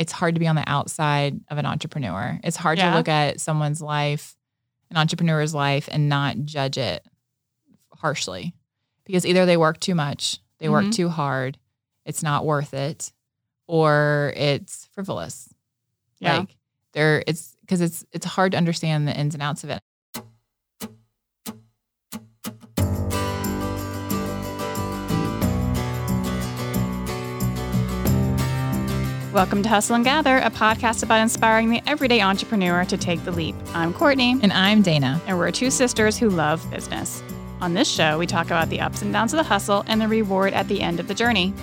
It's hard to be on the outside of an entrepreneur. It's hard Yeah. to look at someone's life, an entrepreneur's life, and not judge it harshly because either they work too much, they work Mhm. too hard, it's not worth it, or it's frivolous. Yeah. Like there it's because it's it's hard to understand the ins and outs of it. Welcome to Hustle and Gather, a podcast about inspiring the everyday entrepreneur to take the leap. I'm Courtney, And I'm Dana. and we're two sisters who love business. On this show, we talk about the ups and downs of the hustle and the reward at the end of the journey.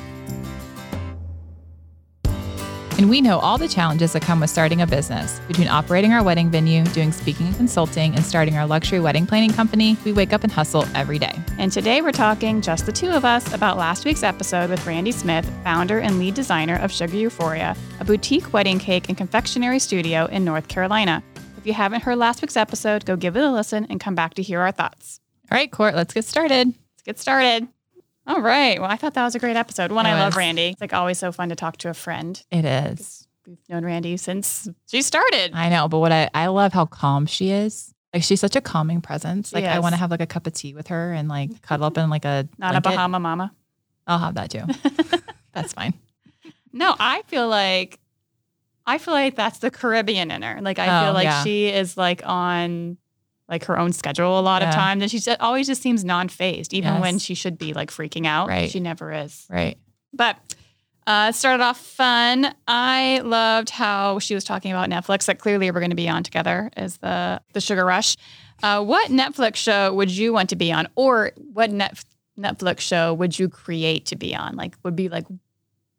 And we know all the challenges that come with starting a business. Between operating our wedding venue, doing speaking and consulting, and starting our luxury wedding planning company, we wake up and hustle every day. And today we're talking, just the two of us, about last week's episode with Randy Smith, founder and lead designer of Sugar Euphoria, a boutique wedding cake and confectionery studio in North Carolina. If you haven't heard last week's episode, go give it a listen and come back to hear our thoughts. All right, Court, let's get started. Let's get started. All right. Well, I thought that was a great episode. One, It I love. Randy. It's like always so fun to talk to a friend. It is. We've known Randy since she started. I know, but what I, I love how calm she is. Like she's such a calming presence. Like I is. want to have like a cup of tea with her and like cuddle up in like a Not a. Bahama mama. I'll have that too. That's fine. No, I feel like I feel like that's the Caribbean in her. Like I Oh, feel like yeah. she is like on like her own schedule a lot of Yeah. times, and she just always just seems non-phased, even when she should be like freaking out. Right. She never is. Right. But uh, started off fun. I loved how she was talking about Netflix. That clearly we're going to be on together as the the Sugar Rush. Uh, what Netflix show would you want to be on, or what net, Netflix show would you create to be on? Like, would be like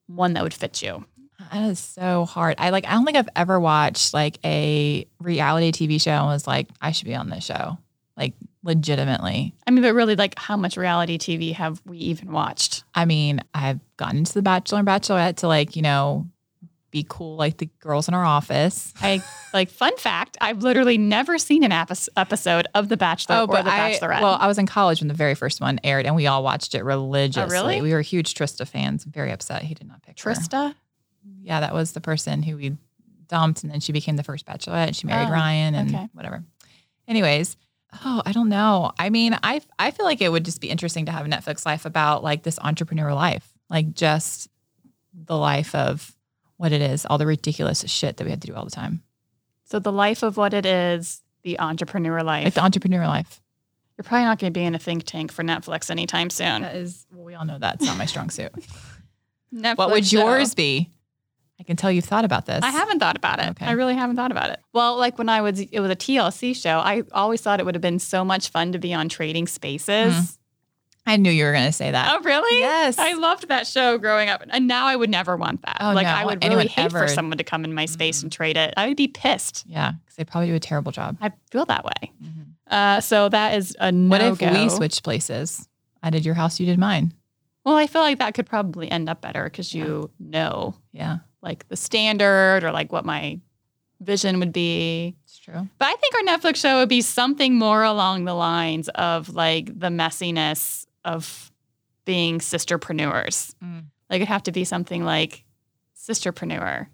one that would fit you. That is so hard. I like I don't think I've ever watched like a reality TV show and was like, I should be on this show. Like legitimately. I mean, but really, like, how much reality TV have we even watched? I mean, I've gotten into the Bachelor and Bachelorette to like, you know, be cool like the girls in our office. I like. Fun fact: I've literally never seen an epi- episode of The Bachelor oh, or The Oh, I, Bachelorette. well, I was in college when the very first one aired and we all watched it religiously. Oh, really? We were huge Trista fans. Very upset he did not pick her. Yeah, that was the person who we dumped and then she became the first Bachelorette and she married Oh, Ryan and okay. whatever. Anyways, oh, I don't know. I mean, I I feel like it would just be interesting to have a Netflix life about like this entrepreneur life, like just the life of what it is, all the ridiculous shit that we had to do all the time. So the life of what it is, the entrepreneur life. Like the entrepreneur life. You're probably not going to be in a think tank for Netflix anytime soon. That is, well, we all know that's not my strong suit. Netflix what would yours be? I can tell you've thought about this. I haven't thought about it. Okay. I really haven't thought about it. Well, like when I was, it was a TLC show. I always thought it would have been so much fun to be on Trading Spaces. Mhm. I knew you were going to say that. Oh, really? Yes. I loved that show growing up, and now I would never want that. Oh, like no. I would Anyone really hate ever- for someone to come in my space and trade it. I would be pissed. Yeah, because they probably do a terrible job. I feel that way. Uh, so that is a no What if go. we switched places? I did your house, you did mine. Well, I feel like that could probably end up better because you know, Yeah, like the standard or like what my vision would be. it's true. But I think our Netflix show would be something more along the lines of like the messiness of being sisterpreneurs. Mm. Like it'd have to be something like sisterpreneur, There'd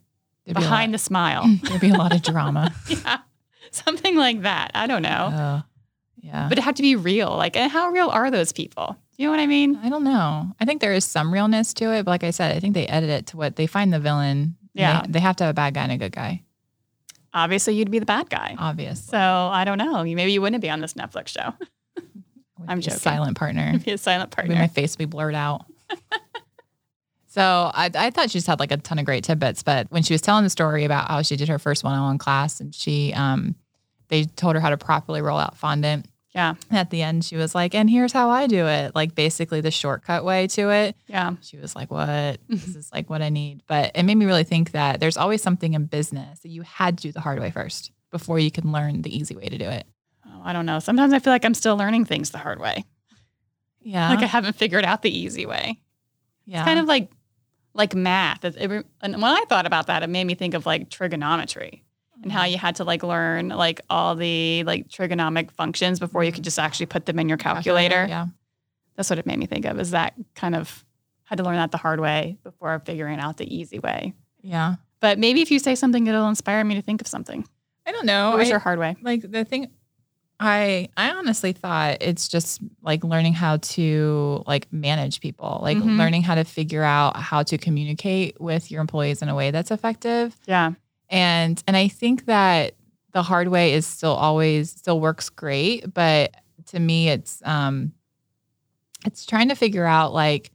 be behind lot- the smile. There'd be a lot of drama. yeah. Something like that. I don't know. Oh, yeah. But it had to be real. Like, and how real are those people? You know what I mean? I don't know. I think there is some realness to it, but like I said, I think they edit it to what they find the villain. Yeah. They, they have to have a bad guy and a good guy. Obviously, you'd be the bad guy. Obvious. So I don't know. Maybe you wouldn't be on this Netflix show. I'm joking. Silent partner. be a silent partner. Maybe my face would be blurred out. so I, I thought she just had like a ton of great tidbits. But when she was telling the story about how she did her first one-on-one class and she, um, they told her how to properly roll out fondant. Yeah. At the end, she was like, "And here's how I do it." Like basically the shortcut way to it. Yeah. She was like, "What? this is like what I need." But it made me really think that there's always something in business that you had to do the hard way first before you can learn the easy way to do it. Oh, I don't know. Sometimes I feel like I'm still learning things the hard way. Yeah. Like I haven't figured out the easy way. yeah. It's kind of like like math. It- it- and when I thought about that, it made me think of like trigonometry and how you had to like learn like all the like trigonomic functions before you could just actually put them in your calculator. Yeah. That's what it made me think of. Is that kind of had to learn that the hard way before figuring out the easy way. Yeah. But maybe if you say something, it'll inspire me to think of something. I don't know. What was I- your hard way? like the thing I I honestly thought it's just like learning how to like manage people, like Mhm. learning how to figure out how to communicate with your employees in a way that's effective. Yeah. And and I think that the hard way is still always still works great, but to me it's um it's trying to figure out like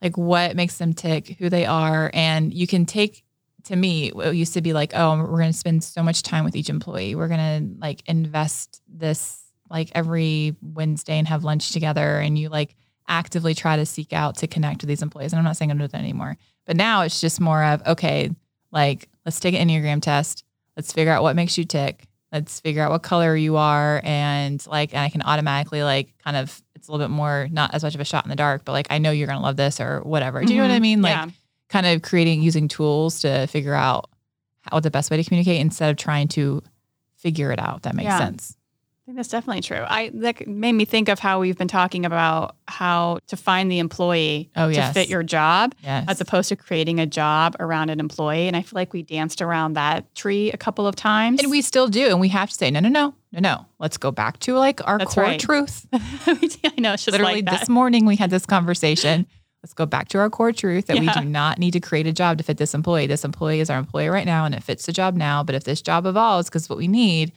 like what makes them tick, who they are, and you can take to me it used to be like, oh, we're going to spend so much time with each employee. We're going to like invest this like every Wednesday and have lunch together and you like actively try to seek out to connect with these employees. And I'm not saying I'm doing that anymore. But now it's just more of, okay, like let's take an Enneagram test. Let's figure out what makes you tick. Let's figure out what color you are. And like, and I can automatically like kind of, it's a little bit more, not as much of a shot in the dark, but like, I know you're going to love this or whatever. Do you know what I Mhm. mean? Like, yeah. kind of creating, using tools to figure out how the best way to communicate instead of trying to figure it out. That makes Yeah. sense. Think that's definitely true. I that made me think of how we've been talking about how to find the employee Oh, to yes. fit your job Yes. as opposed to creating a job around an employee. And I feel like we danced around that tree a couple of times. and we still do. And we have to say, no, no, no, no, no. Let's go back to like our That's core right. truth. I know it's Literally like this morning we had this conversation. Let's go back to our core truth that we do not need to create a job to fit this employee. This employee is our employee right now and it fits the job now. But if this job evolves because what we need,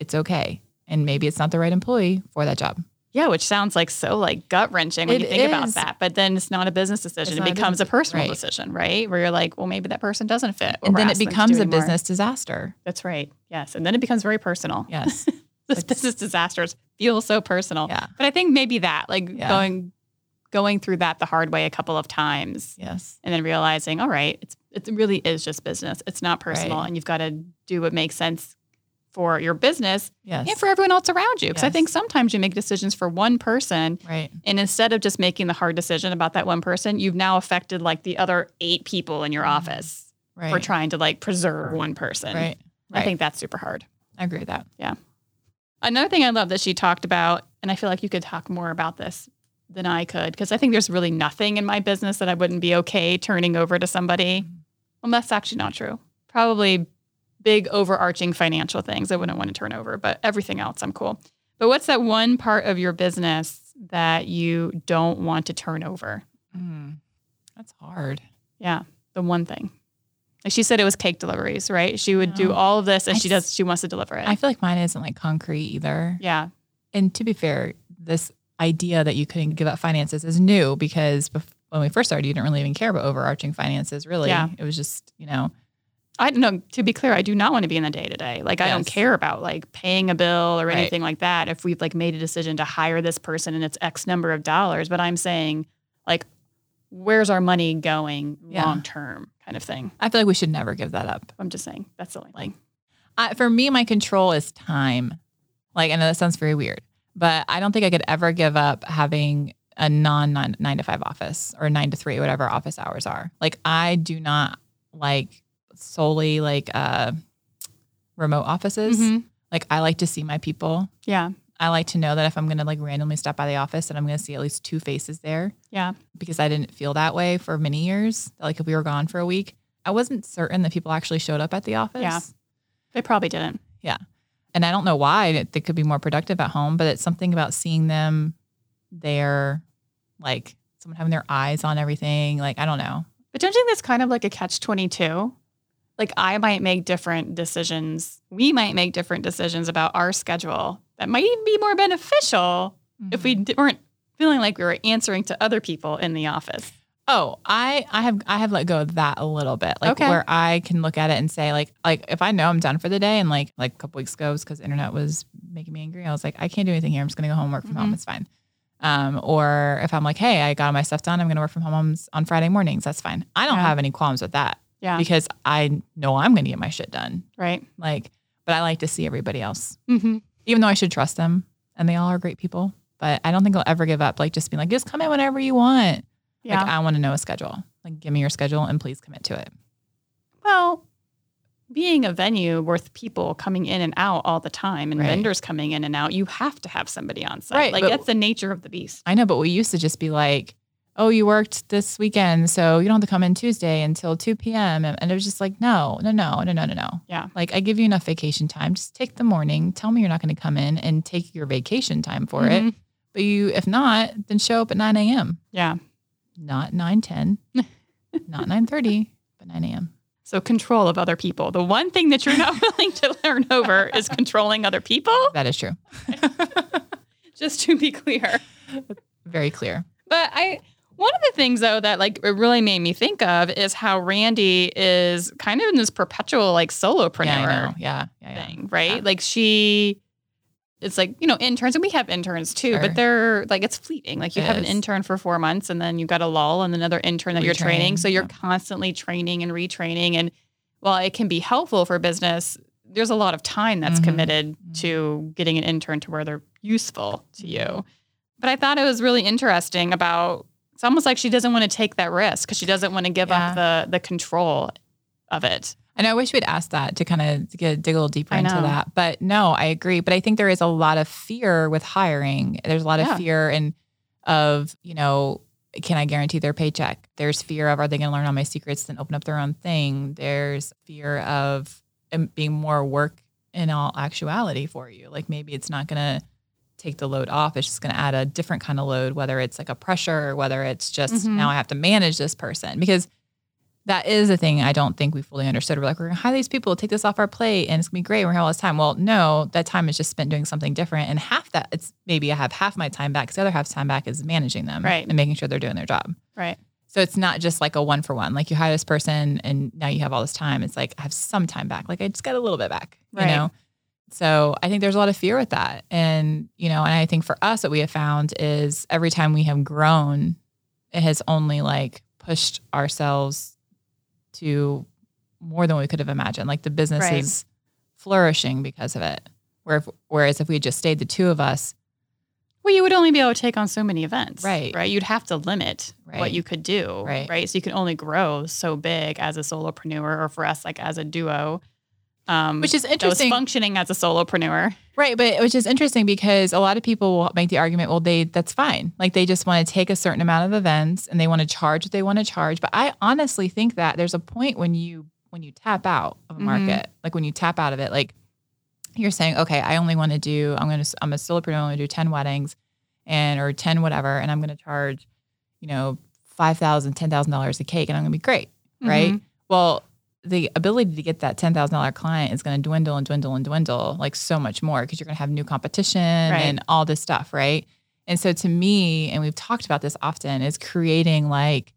it's okay. And maybe it's not the right employee for that job. Yeah, which sounds like so like gut wrenching when It you think about that. But then it's not a business decision. It's It not a becomes a personal right. decision, right? Where you're like, well, maybe that person doesn't fit. and then it asking them to becomes a business disaster. That's right. Yes. And then it becomes very personal. Yes. This It's- business disasters feel so personal. yeah. But I think maybe that, like Yeah. going going through that the hard way a couple of times Yes. and then realizing, all right, it's it really is just business. It's not personal. Right. And you've got to do what makes sense for your business Yes. and for everyone else around you. Because I think sometimes you make decisions for one person right. and instead of just making the hard decision about that one person, you've now affected like the other eight people in your mm-hmm. office Right. for trying to like preserve one person. Right. I think that's super hard. I agree with that. Yeah. Another thing I love that she talked about, and I feel like you could talk more about this than I could, because I think there's really nothing in my business that I wouldn't be okay turning over to somebody. Mm-hmm. Well, that's actually not true. Probably big overarching financial things I wouldn't want to turn over, but everything else I'm cool. But what's that one part of your business that you don't want to turn over? Mm. That's hard. Yeah, the one thing. Like she said, it was cake deliveries, right? She would do all of this, and I she does. She wants to deliver it. I feel like mine isn't like concrete either. yeah, And to be fair, this idea that you couldn't give up finances is new because when we first started, you didn't really even care about overarching finances. Really, Yeah. it was just you know, I don't know. To be clear, I do not want to be in the day to day. Like I don't care about like paying a bill or Right. anything like that. If we've like made a decision to hire this person and it's X number of dollars, but I'm saying like, where's our money going Yeah. long term, kind of thing. I feel like we should never give that up. I'm just saying that's the only thing. I, for me, my control is time. Like I know that sounds very weird, but I don't think I could ever give up having a non nine to five office or nine to three, whatever office hours are. Like I do not like solely like uh remote offices. Mhm. Like I like to see my people. Yeah, I like to know that if I'm gonna like randomly stop by the office that I'm gonna see at least two faces there yeah, because I didn't feel that way for many years. Like if we were gone for a week, I wasn't certain that people actually showed up at the office. Yeah. they probably didn't. Yeah. And I don't know why they could be more productive at home, but it's something about seeing them there, like someone having their eyes on everything. Like I don't know. But don't you think that's kind of like a catch 22? Like, I might make different decisions. We might make different decisions about our schedule that might even be more beneficial if we d- weren't feeling like we were answering to other people in the office. Oh, I I have I have let go of that a little bit. Like Okay. where I can look at it and say like like if I know I'm done for the day and like like a couple weeks ago because internet was making me angry, I was like I can't do anything here. I'm just gonna go home work from home. Mhm. It's fine. Um, or if I'm like, hey, I got all my stuff done, I'm gonna work from home on, on Friday mornings. That's fine. I don't Yeah. have any qualms with that Yeah. because I know I'm gonna get my shit done. Right. Like but I like to see everybody else, Mm-hmm. even though I should trust them and they all are great people. But I don't think I'll ever give up. Like just being like, just come in whenever you want. Yeah. Like I want to know a schedule. Like give me your schedule and please commit to it. well, being a venue worth people coming in and out all the time and Right. vendors coming in and out, you have to have somebody on site. Right, Like that's the nature of the beast. I know, but we used to just be like, oh, you worked this weekend, so you don't have to come in Tuesday until 2 p.m. And, it was just like, no, no, no, no, no, no, no. Yeah. Like I give you enough vacation time. Just take the morning. Tell me you're not going to come in and take your vacation time for it. Mhm. But you, if not, then show up at 9 a.m. Yeah. Not 9 10, not 9 30, but 9 a.m. So control of other people. The one thing that you're not willing to learn over is controlling other people. That is true. Just to be clear. Very clear. But I one of the things though that like it really made me think of is how Randy is kind of in this perpetual like solopreneur Yeah, Yeah. Yeah. thing, right? Yeah. Like she it's like, you know, interns and we have interns too, Sure. but they're like it's fleeting. Like you It have an intern for 4 months and then you got a lull and another intern that you're training, so you're yeah. constantly training and retraining and while it can be helpful for business, there's a lot of time that's Mhm. committed to getting an intern to where they're useful to you. But I thought it was really interesting about it's almost like she doesn't want to take that risk because she doesn't want to give up the the control of it. And I wish we'd asked that to kind of get dig a little deeper into that. But no, I agree. But I think there is a lot of fear with hiring. There's a lot Yeah. of fear and of, you know, can I guarantee their paycheck? There's fear of are they going to learn all my secrets and open up their own thing? There's fear of um, being more work in all actuality for you. Like maybe it's not going to take the load off. It's just going to add a different kind of load, whether it's like a pressure or whether it's just Mhm. now I have to manage this person because that is a thing I don't think we fully understood. We're like, we're gonna hire these people, take this off our plate, and it's gonna be great. We're here all this time. Well, no, that time is just spent doing something different. And half that it's maybe I have half my time back because the other half time back is managing them Right. and making sure they're doing their job. Right. So it's not just like a one for one. Like you hire this person and now you have all this time. It's like I have some time back. Like I just got a little bit back. Right. You know? So I think there's a lot of fear with that. And, you know, and I think for us what we have found is every time we have grown, it has only like pushed ourselves to more than we could have imagined. Like the business Right. is flourishing because of it. Where if, whereas if we had just stayed the two of us, Well, you would only be able to take on so many events. Right. Right. You'd have to limit what you could do. Right. Right. So you can only grow so big as a solopreneur or for us, like as a duo. Um, which is interesting. functioning as a solopreneur. Right, but which is interesting because a lot of people will make the argument, well, they that's fine. Like they just want to take a certain amount of events and they want to charge what they want to charge. But I honestly think that there's a point when you when you tap out of a Mhm. market, like when you tap out of it, like you're saying, okay, I only want to do, I'm going to, I'm a solopreneur, I'm going to do 10 weddings and, or 10 whatever. And I'm going to charge, you know, $5,000, $10,000 a cake and I'm going to be great. Right. Mhm. Well, the ability to get that ten thousand dollar client is going to dwindle and dwindle and dwindle like so much more because you're going to have new competition and all this stuff, right? And so to me, and we've talked about this often, is creating like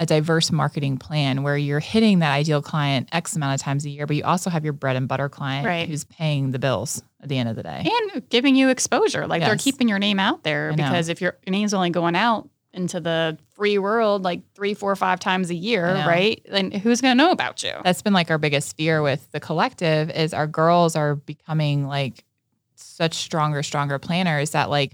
a diverse marketing plan where you're hitting that ideal client X amount of times a year, but you also have your bread and butter client Right. who's paying the bills at the end of the day. And giving you exposure. Like they're keeping your name out there I know. because if your your name's only going out into the free world like three, four, five times a year, right? Then who's going to know about you? that's been like our biggest fear with the collective is our girls are becoming like such stronger stronger planners that like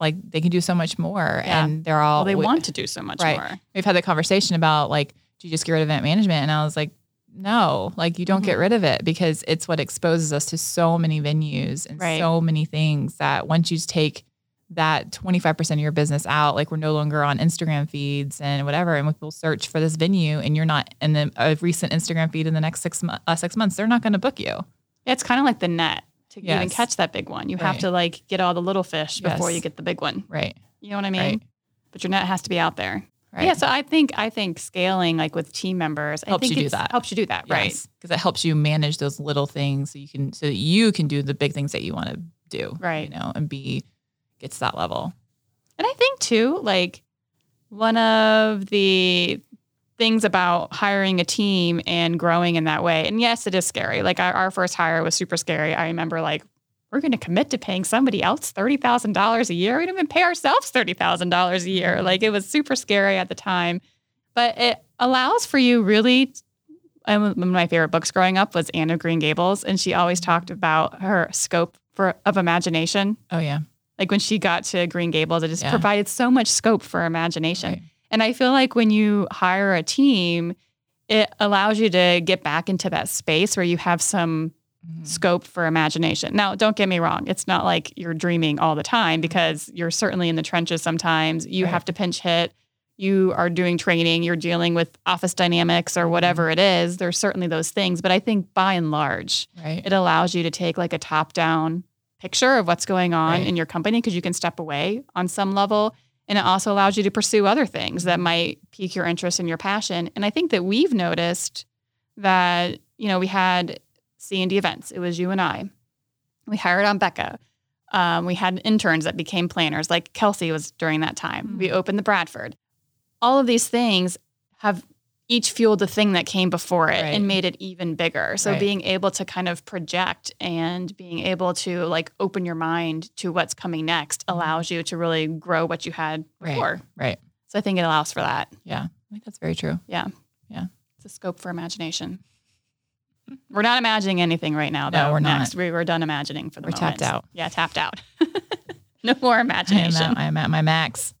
like they can do so much more Yeah. and they're all Well, they we- want to do so much Right. more. we've had the conversation about like do you just get rid of event management and i was like no like you don't get Mhm. rid of it because it's what exposes us to so many venues and Right. so many things that once you take that 25% of your business out like we're no longer on instagram feeds and whatever and when people search for this venue and you're not in the a recent instagram feed in the next six, uh, six months they're not going to book you It's kind of like the net to even Yes. catch that big one. You have to like get all the little fish before Yes. you get the big one. right You know what I mean? Right. But your net has to be out there. right Yeah. So I think I think scaling like with team members I Helps think you do that. Helps you do that, right? because it helps you manage those little things so you can so that you can do the big things that you want to do Right. you know and be get to that level And I think too, like one of the things about hiring a team and growing in that way, and yes, it is scary. Like our, our first hire was super scary. I remember like we're going to commit to paying somebody else thirty thousand dollars a year. We don't even pay ourselves thirty thousand dollars a year. Mm-hmm. Like it was super scary at the time, but it allows for you really and one of my favorite books growing up was Anne of Green Gables, and she always mm-hmm. talked about her scope for of imagination. Oh yeah. Like when she got to Green Gables, it just Yeah. provided so much scope for imagination. Right. And I feel like when you hire a team, it allows you to get back into that space where you have some Mhm. scope for imagination. Now, don't get me wrong, it's not like you're dreaming all the time because you're certainly in the trenches sometimes. You Right. have to pinch hit. You are doing training, you're dealing with office dynamics or whatever it is. There's certainly those things, but I think by and large, Right. it allows you to take like a top down picture of what's going on Right. in your company because you can step away on some level. And it also allows you to pursue other things that might pique your interest and your passion. And I think that we've noticed that, you know, we had C and D events. It was you and I. We hired on Becca. Um, we had interns that became planners, like Kelsey was during that time. Mm. We opened the Bradford. All of these things have each fueled the thing that came before it Right. and made it even bigger. So Right. being able to kind of project and being able to like open your mind to what's coming next mm-hmm. allows you to really grow what you had Right. before. Right. So I think it allows for that. Yeah. I think that's very true. Yeah. Yeah. It's a scope for imagination. We're not imagining anything right now, No, we're not. Next, we were done imagining for the We're moment. tapped out. Yeah, tapped out. no more I am, imagination. at, I am at my max.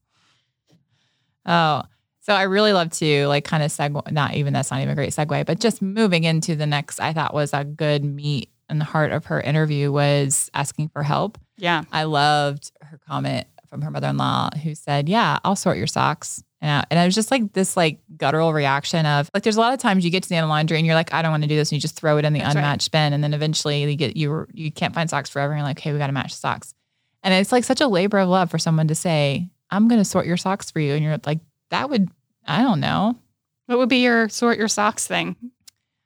Oh, so I really love to like kind of segue, not even that's not even a great segue, but just moving into the next, I thought was a good meat in the heart of her interview was asking for help. Yeah. I loved her comment from her mother in law who said, Yeah, I'll sort your socks. And I, and I was just like this like guttural reaction of like there's a lot of times you get to the end of laundry and you're like I don't want to do this and you just throw it in the That's right. unmatched bin and then eventually you get you you can't find socks forever and you're like hey we got to match socks and it's like such a labor of love for someone to say I'm going to sort your socks for you and you're like that would I don't know What would be your sort your socks thing?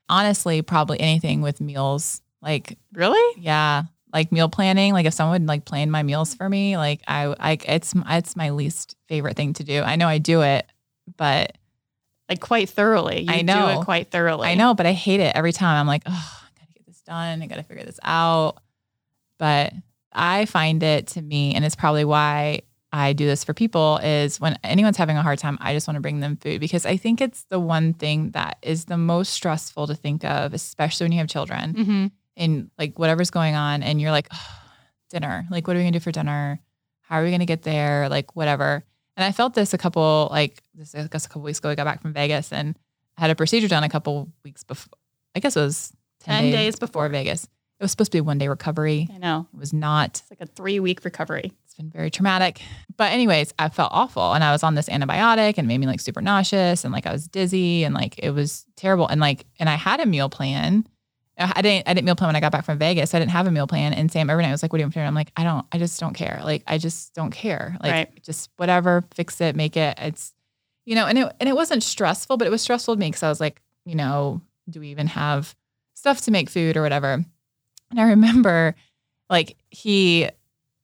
honestly probably anything with meals like Really? yeah like meal planning like if someone would like plan my meals for me like i i it's it's my least favorite thing to do i know i do it but Like quite thoroughly. You I do know. it quite thoroughly. i know but i hate it every time i'm like oh i gotta get this done i gotta figure this out but i find it to me and it's probably why i do this for people is when anyone's having a hard time i just want to bring them food because i think it's the one thing that is the most stressful to think of especially when you have children hmm and like whatever's going on and you're like "Ugh, dinner. Like what are we gonna do for dinner? How are we gonna get there? Like whatever. And i felt this a couple like this i guess a couple weeks ago i got back from vegas and I had a procedure done a couple weeks before i guess it was 10, 10 days before. vegas. It was supposed to be a one day recovery. I know. it was not. It's like a three week recovery. Been very traumatic. But anyways, I felt awful and I was on this antibiotic and it made me like super nauseous and like I was dizzy and like it was terrible. And like and I had a meal plan. I didn't I didn't meal plan when I got back from Vegas. I didn't have a meal plan. And Sam every night was like, What do you want for dinner? I'm like, I don't, I just don't care. Like I just don't care. Like Right. just whatever, fix it, make it. It's you know, and it and it wasn't stressful, but it was stressful to me because I was like, you know, do we even have stuff to make food or whatever? And I remember like he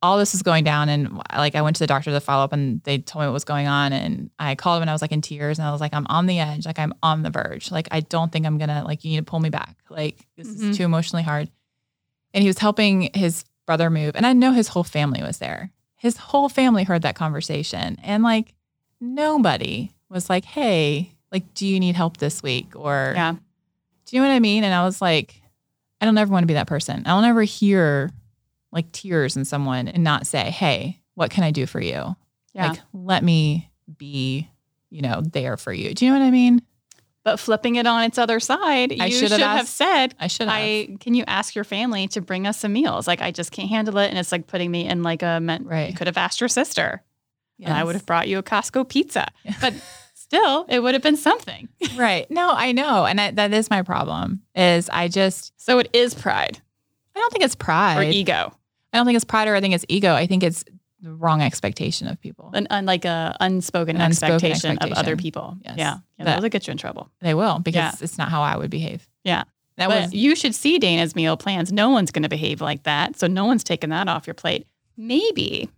all this is going down and like I went to the doctor to follow up and they told me what was going on and I called him and I was like in tears and I was like I'm on the edge like I'm on the verge like I don't think I'm gonna like you need to pull me back like this Mhm. is too emotionally hard and he was helping his brother move and I know his whole family was there his whole family heard that conversation and like nobody was like hey like do you need help this week or Yeah. do you know what I mean? And I was like, I don't ever want to be that person. I'll never hear like tears in someone and not say, Hey, what can I do for you? Yeah. Like, let me be, you know, there for you. Do you know what I mean? but flipping it on its other side, I you should have have, said, I should have. I can you ask your family to bring us some meals? Like I just can't handle it. And it's like putting me in like a meant Right. you could have asked your sister. And I would have brought you a Costco pizza. But still, it would have been something. right. No, I know. And I, that is my problem is I just, So it is pride I don't think it's pride. or ego. I don't think it's pride or I think it's ego. I think it's the wrong expectation of people. An, un, like a unspoken, An unspoken expectation, of other people. Yes. Yeah. Yeah. That- That'll get you in trouble. They will because Yeah. it's not how I would behave. Yeah. That but was you should see Dana's meal plans. No one's going to behave like that. So no one's taking that off your plate. Maybe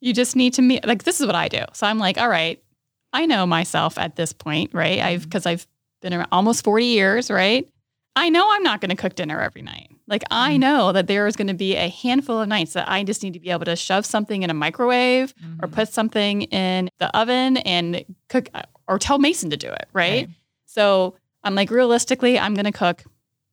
you just need to meet, like, this is what I do. So I'm like, all right, I know myself at this point, right? I've, mm-hmm. because I've been around almost 40 years, right? I know I'm not going to cook dinner every night. Like, I Mhm. know that there is going to be a handful of nights that I just need to be able to shove something in a microwave or Mhm. put something in the oven and cook or tell Mason to do it, right? So I'm like, realistically, I'm going to cook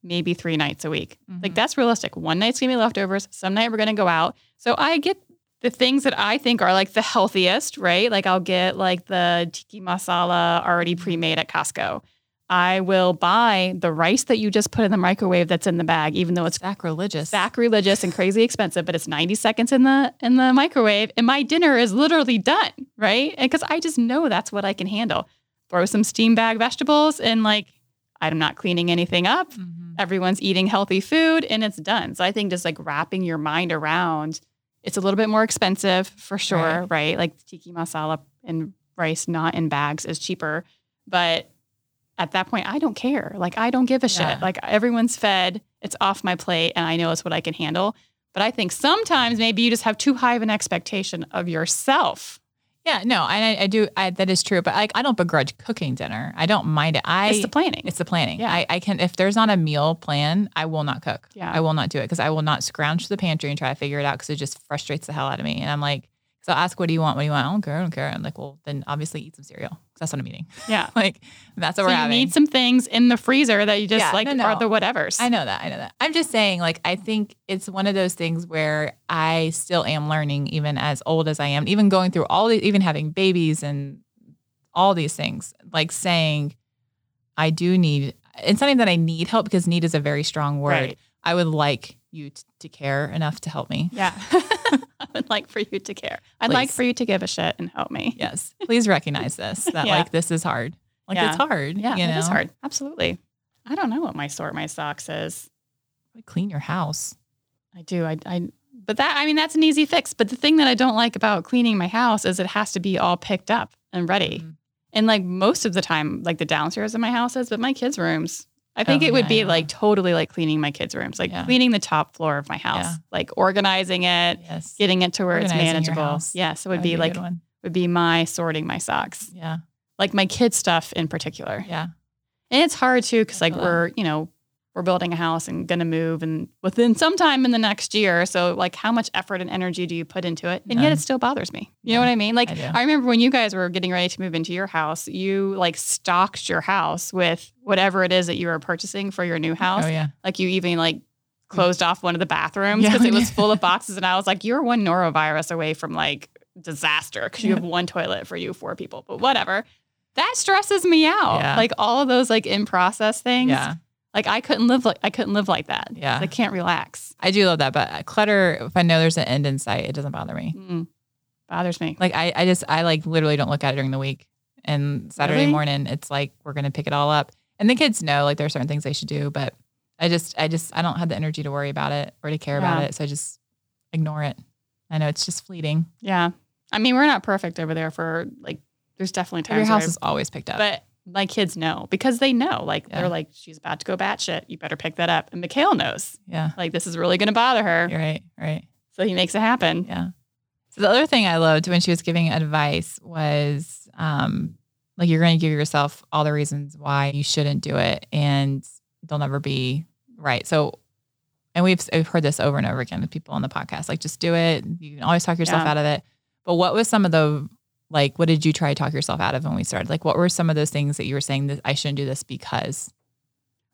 maybe three nights a week. Like, Mhm. that's realistic. One night's going to be leftovers. Some night we're going to go out. So I get the things that I think are like the healthiest, right? Like, I'll get like the tiki masala already pre made at Costco. I will buy the rice that you just put in the microwave that's in the bag, even though it's sacrilegious. sacrilegious and crazy expensive, but it's 90 seconds in the in the microwave and my dinner is literally done, right? And cuz I just know that's what I can handle. Throw some steam bag vegetables and like I'm not cleaning anything up. Mhm. Everyone's eating healthy food and it's done. So I think just like wrapping your mind around it's a little bit more expensive for sure, Right. right? Like tiki masala and rice not in bags is cheaper, but at that point I don't care. Like I don't give a Yeah. shit. Like everyone's fed, it's off my plate and I know it's what I can handle. But I think sometimes maybe you just have too high of an expectation of yourself. Yeah, no, I, I do. I, that is true, but like, I don't begrudge cooking dinner. I don't mind it. I it's the planning. It's the planning. Yeah. I, I can if there's not a meal plan, I will not cook. Yeah. I will not do it because I will not scrounge the pantry and try to figure it out because it just frustrates the hell out of me. And I'm like, so ask, what do you want? What do you want? I don't care. I don't care. I'm like, well, then obviously eat some cereal 'cause that's what I'm eating. yeah. like that's what So we're you having. need some things in the freezer that you just Yeah, like no, no. are the whatevers. I know that. I know that. I'm just saying, like, I think it's one of those things where I still am learning, even as old as I am, even going through all the, even having babies and all these things, like saying, I do need, it's something that I need help because need is a very strong word. Right. I would like you t- to care enough to help me. Yeah. I would like for you to care. I'd like for you to give a shit and help me. Yes. Please recognize this, that Yeah. like this is hard. Like Yeah. it's hard. Yeah, You know, it is hard. Absolutely. I don't know what my sort my socks is. I Clean your house. I do. I, I, but that, I mean, that's an easy fix. But the thing that I don't like about cleaning my house is it has to be all picked up and ready. Mhm. And like most of the time, like the downstairs of my house is, but my kids' rooms, I think Oh, it would yeah, be yeah. like totally like cleaning my kids' rooms, like Yeah. cleaning the top floor of my house, like organizing it, Yes. getting it to where it's Organizing your manageable. Yes, it would That'd be a like would be my sorting my socks, Yeah. like my kids' stuff in particular. Yeah. And it's hard too because like we're you know we're building a house and gonna move and within some time in the next year. So like how much effort and energy do you put into it? And yet it still bothers me. You Yeah, know what I mean? Like I. I remember when you guys were getting ready to move into your house, you like stocked your house with whatever it is that you were purchasing for your new oh, house. Oh yeah. Like you even like mm. closed off one of the bathrooms because we it was full of boxes. And I was like, you're one norovirus away from like disaster because you have one toilet for you four people. But whatever. That stresses me out. Yeah. Like all of those like in process things. Yeah. Like I couldn't live like I couldn't live like that. Yeah. I can't relax. I do love that, but clutter. If I know there's an end in sight, it doesn't bother me. Mm. Bothers me. Like I, I just, I like literally don't look at it during the week. And Saturday Really? morning, it's like we're gonna pick it all up. And the kids know like there are certain things they should do, but I just, I just, I don't have the energy to worry about it or to care about it, so I just ignore it. I know it's just fleeting. Yeah. I mean, we're not perfect over there for like there's definitely Your times where house is always picked up. But my kids know because they know. Like Yeah. they're like, she's about to go batshit. You better pick that up. And Mikhail knows. yeah, Like this is really going to bother her. you're right, right. So he makes it happen. Yeah. So the other thing I loved when she was giving advice was um, like you're going to give yourself all the reasons why you shouldn't do it, and they'll never be right. So, and we've, we've heard this over and over again with people on the podcast. Like, just do it. You can always talk yourself Yeah. out of it. But what was some of the like? What did you try to talk yourself out of when we started? Like, what were some of those things that you were saying that I shouldn't do this because?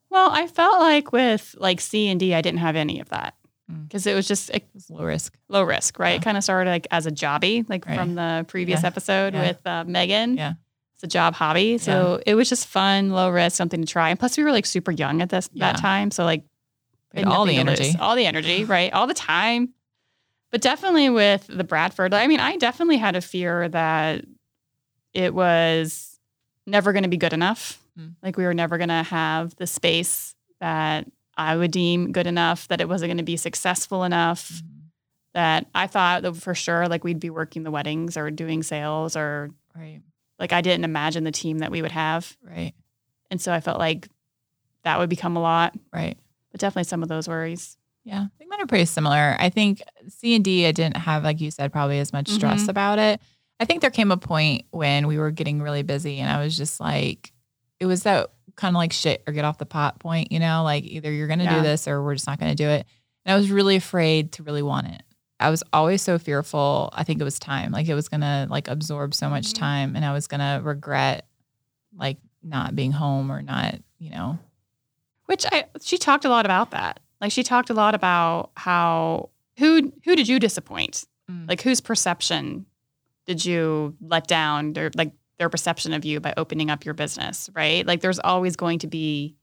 Well, I felt like with like C and D, I didn't have any of that Mm. because it was just like, It's low risk. low risk, right? Yeah. It kind of started like as a jobby, like Right. from the previous Yeah. episode Yeah. with uh, Megan. Yeah. It's a job hobby. So it was just fun, low risk, something to try. And plus, we were like super young at this that time. So, like, We had had all the energy. all the energy, right? All the time. But definitely with the Bradford, I mean, I definitely had a fear that it was never going to be good enough. Mm. Like we were never going to have the space that I would deem good enough, that it wasn't going to be successful enough, Mm-hmm. that I thought that for sure, like we'd be working the weddings or doing sales or Right. like I didn't imagine the team that we would have. Right. And so I felt like that would become a lot, Right. but definitely some of those worries. Yeah, I think mine are pretty similar. I think C and D, I didn't have, like you said, probably as much stress Mhm. about it. I think there came a point when we were getting really busy, and I was just like, it was that kind of like shit or get off the pot point, you know, like either you're going to Yeah. do this or we're just not going to do it. And I was really afraid to really want it. I was always so fearful. I think it was time, like it was going to like absorb so much Mhm. time, and I was going to regret like not being home or not you know, Which I she talked a lot about that. Like she talked a lot about how who who did you disappoint? Mm. Like whose perception did you let down? Their like their perception of you by opening up your business, right? Like there's always going to be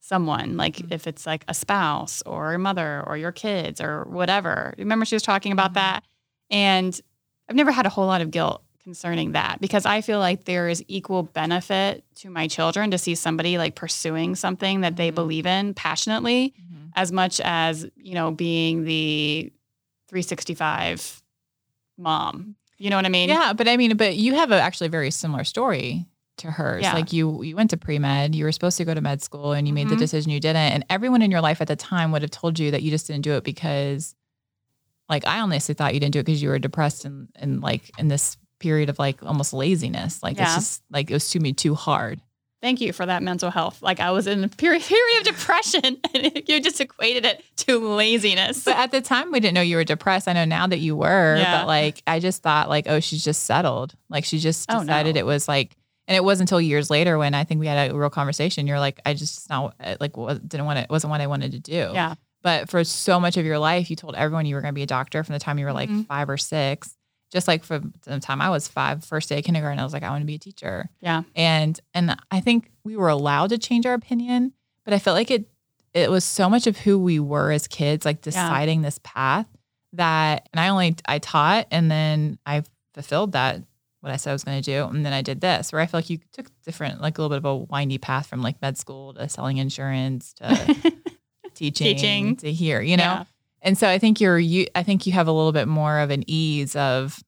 someone, like Mhm. if it's like a spouse or a mother or your kids or whatever. Remember she was talking about Mhm. that? And I've never had a whole lot of guilt concerning that because I feel like there is equal benefit to my children to see somebody like pursuing something that they Mhm. believe in passionately Mhm. As much as, you know, being the 365 mom. You know what I mean? yeah, but I mean, but you have a, actually a very similar story to hers. Yeah. Like you, you went to pre med, you were supposed to go to med school, and you made the Mhm. decision you didn't. And everyone in your life at the time would have told you that you just didn't do it because, like, I honestly thought you didn't do it because you were depressed and and like in this period of like almost laziness. Like it's just like it was to me too hard. Thank you for that mental health. Like I was in a period, period of depression and you just equated it to laziness. But at the time, we didn't know you were depressed. I know now that you were, Yeah. but like, I just thought like, oh, she's just settled. Like she just Oh, decided no. it was like, and it wasn't until years later when I think we had a real conversation. You're like, I just not like didn't want it. Wasn't what I wanted to do. yeah. But for so much of your life, you told everyone you were going to be a doctor from the time you were like Mhm. five or six. Just like from the time I was five, first day of kindergarten, I was like, I want to be a teacher. Yeah. And and I think we were allowed to change our opinion, but I felt like it it was so much of who we were as kids, like deciding this path that and I only I taught and then I fulfilled that what I said I was going to do. And then I did this where I feel like you took different, like a little bit of a windy path from like med school to selling insurance to teaching, Teaching. to here, you know? Yeah. And so I think you're you I think you have a little bit more of an ease of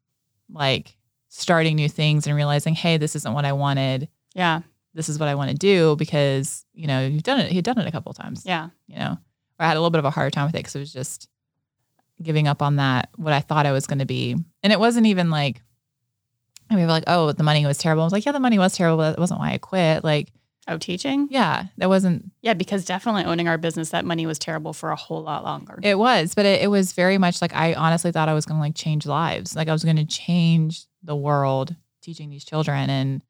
like starting new things and realizing, hey, this isn't what I wanted. Yeah. This is what I want to do because, you know, you've done it, you've done it a couple of times. Yeah. You know. I had a little bit of a hard time with it because it was just giving up on that what I thought I was gonna be. And it wasn't even like I mean, like, oh, the money was terrible. I was like, yeah, the money was terrible, but that wasn't why I quit. Like, Oh, teaching? yeah, that wasn't Yeah, because definitely owning our business, that money was terrible for a whole lot longer. It was, but it, it was very much like I honestly thought I was going to like change lives. Like I was going to change the world teaching these children. And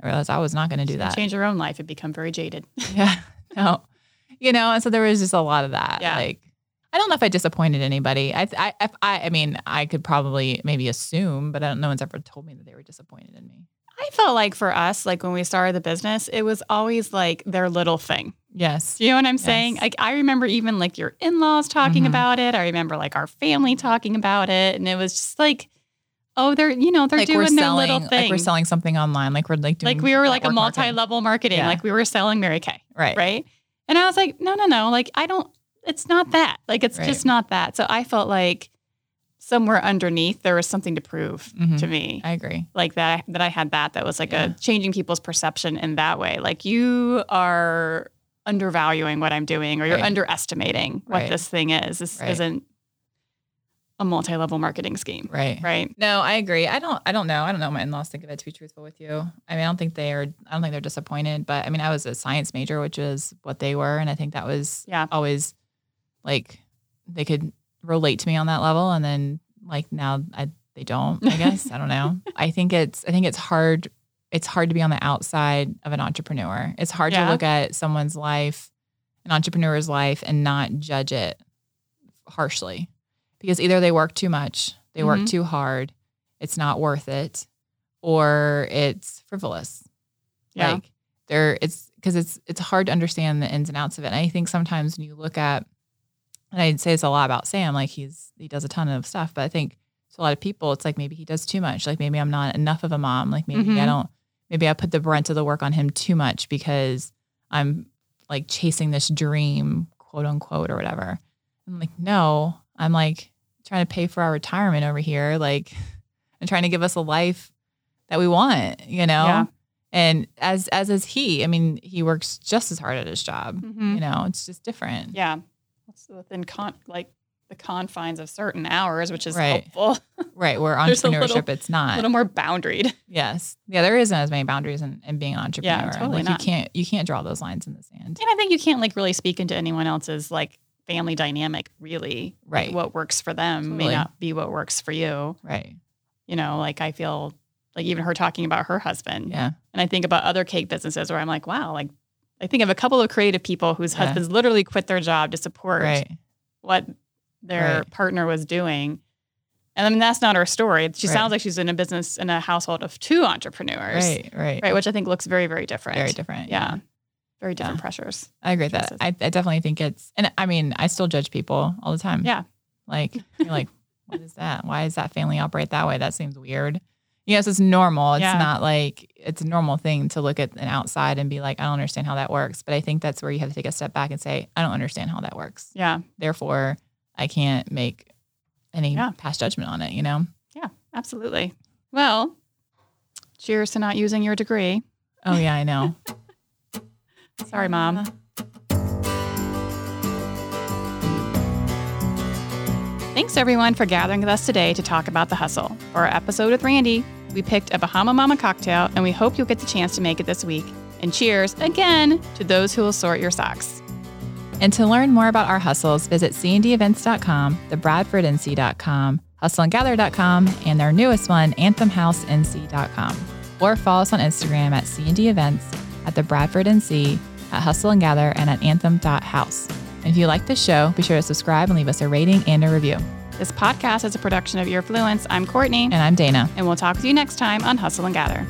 I realized I was not going to do that. Change your own life and become very jaded. Yeah. No. You know, and so there was just a lot of that. Yeah. Like, I don't know if I disappointed anybody. I, I, if I, I mean, I could probably maybe assume, but I don't, no one's ever told me that they were disappointed in me. I felt like for us, like when we started the business, it was always like their little thing. Yes. You know what I'm saying? Like I remember even like your in-laws talking Mhm. about it. I remember like our family talking about it, and it was just like, oh, they're you know they're like doing their selling, little thing. like we're selling something online. Like we're like doing Like we were like a multi-level marketing. Yeah. Like we were selling Mary Kay, Right. right? And I was like, no, no, no. Like I don't. It's not that. Like it's Right. just not that. So I felt like somewhere underneath there was something to prove Mhm. to me. I agree. like that that I had that that was like Yeah. a changing people's perception in that way. Like you are undervaluing what I'm doing or you're Right. underestimating what Right. this thing is. This Right. isn't a multi-level marketing scheme. Right. Right. No, I agree. I don't. I don't know. I don't know. what My in-laws think of it. To be truthful with you, I mean, I don't think they are. I don't think they're disappointed. But I mean, I was a science major, which is what they were, and I think that was Yeah. always like they could relate to me on that level. And then like now, I they don't. I guess I don't know. I think it's. I think it's hard. It's hard to be on the outside of an entrepreneur. It's hard Yeah. to look at someone's life, an entrepreneur's life, and not judge it harshly because either they work too much, they work Mhm. too hard, it's not worth it, or it's frivolous. Yeah. Like there it's because it's it's hard to understand the ins and outs of it. And I think sometimes when you look at and I'd say this a lot about Sam, like he's he does a ton of stuff, but I think to a lot of people it's like maybe he does too much. Like maybe I'm not enough of a mom. Like maybe I Mhm. don't maybe I put the brunt of the work on him too much because I'm like chasing this dream, quote unquote, or whatever. I'm like, no, I'm like trying to pay for our retirement over here. Like, and trying to give us a life that we want, you know? Yeah. And as as is he. I mean, he works just as hard at his job. Mhm. You know, it's just different. Yeah. Within con- like the confines of certain hours, which is Right. helpful. Right. Where entrepreneurship, little- it's not a little more boundaried. yes. Yeah, there isn't as many boundaries in, in being an entrepreneur. totally like not. you can't you can't draw those lines in the sand. And I think you can't like really speak into anyone else's like family dynamic really. Like, Right. what works for them may not be what works for you. Right. You know, like I feel like even her talking about her husband. Yeah. And I think about other cake businesses where I'm like, wow, like I think of a couple of creative people whose Yeah. husbands literally quit their job to support Right. what their Right. partner was doing. And I mean, that's not her story. She Right. sounds like she's in a business in a household of two entrepreneurs, Right. Right. right? Which I think looks very, very different. Very different. Yeah. Very different Yeah. pressures. I agree with that. I, I definitely think it's, and I mean, I still judge people all the time. Yeah. Like, you're like, what is that? Why does that family operate that way? That seems weird. Yes, it's normal. It's Yeah. not like it's a normal thing to look at an outside and be like, I don't understand how that works. But I think that's where you have to take a step back and say, I don't understand how that works. Yeah. Therefore, I can't make any Yeah. past judgment on it, you know? Yeah. Absolutely. Well, cheers to not using your degree. Oh, yeah, I know. Sorry, mom. Thanks everyone for gathering with us today to talk about the hustle. For our episode with Randy, we picked a Bahama Mama cocktail and we hope you'll get the chance to make it this week. And cheers again to those who will sort your socks. And to learn more about our hustles, visit cndevents.com, thebradfordnc.com, hustleandgather.com, and their newest one, anthemhousenc.com. Or follow us on Instagram at C&D Events, at the Bradford NC, at Hustle and and at anthem.house. And if you like this show, be sure to subscribe and leave us a rating and a review. This podcast is a production of Earfluence. I'm Courtney, And I'm Dana. and we'll talk with you next time on Hustle and Gather.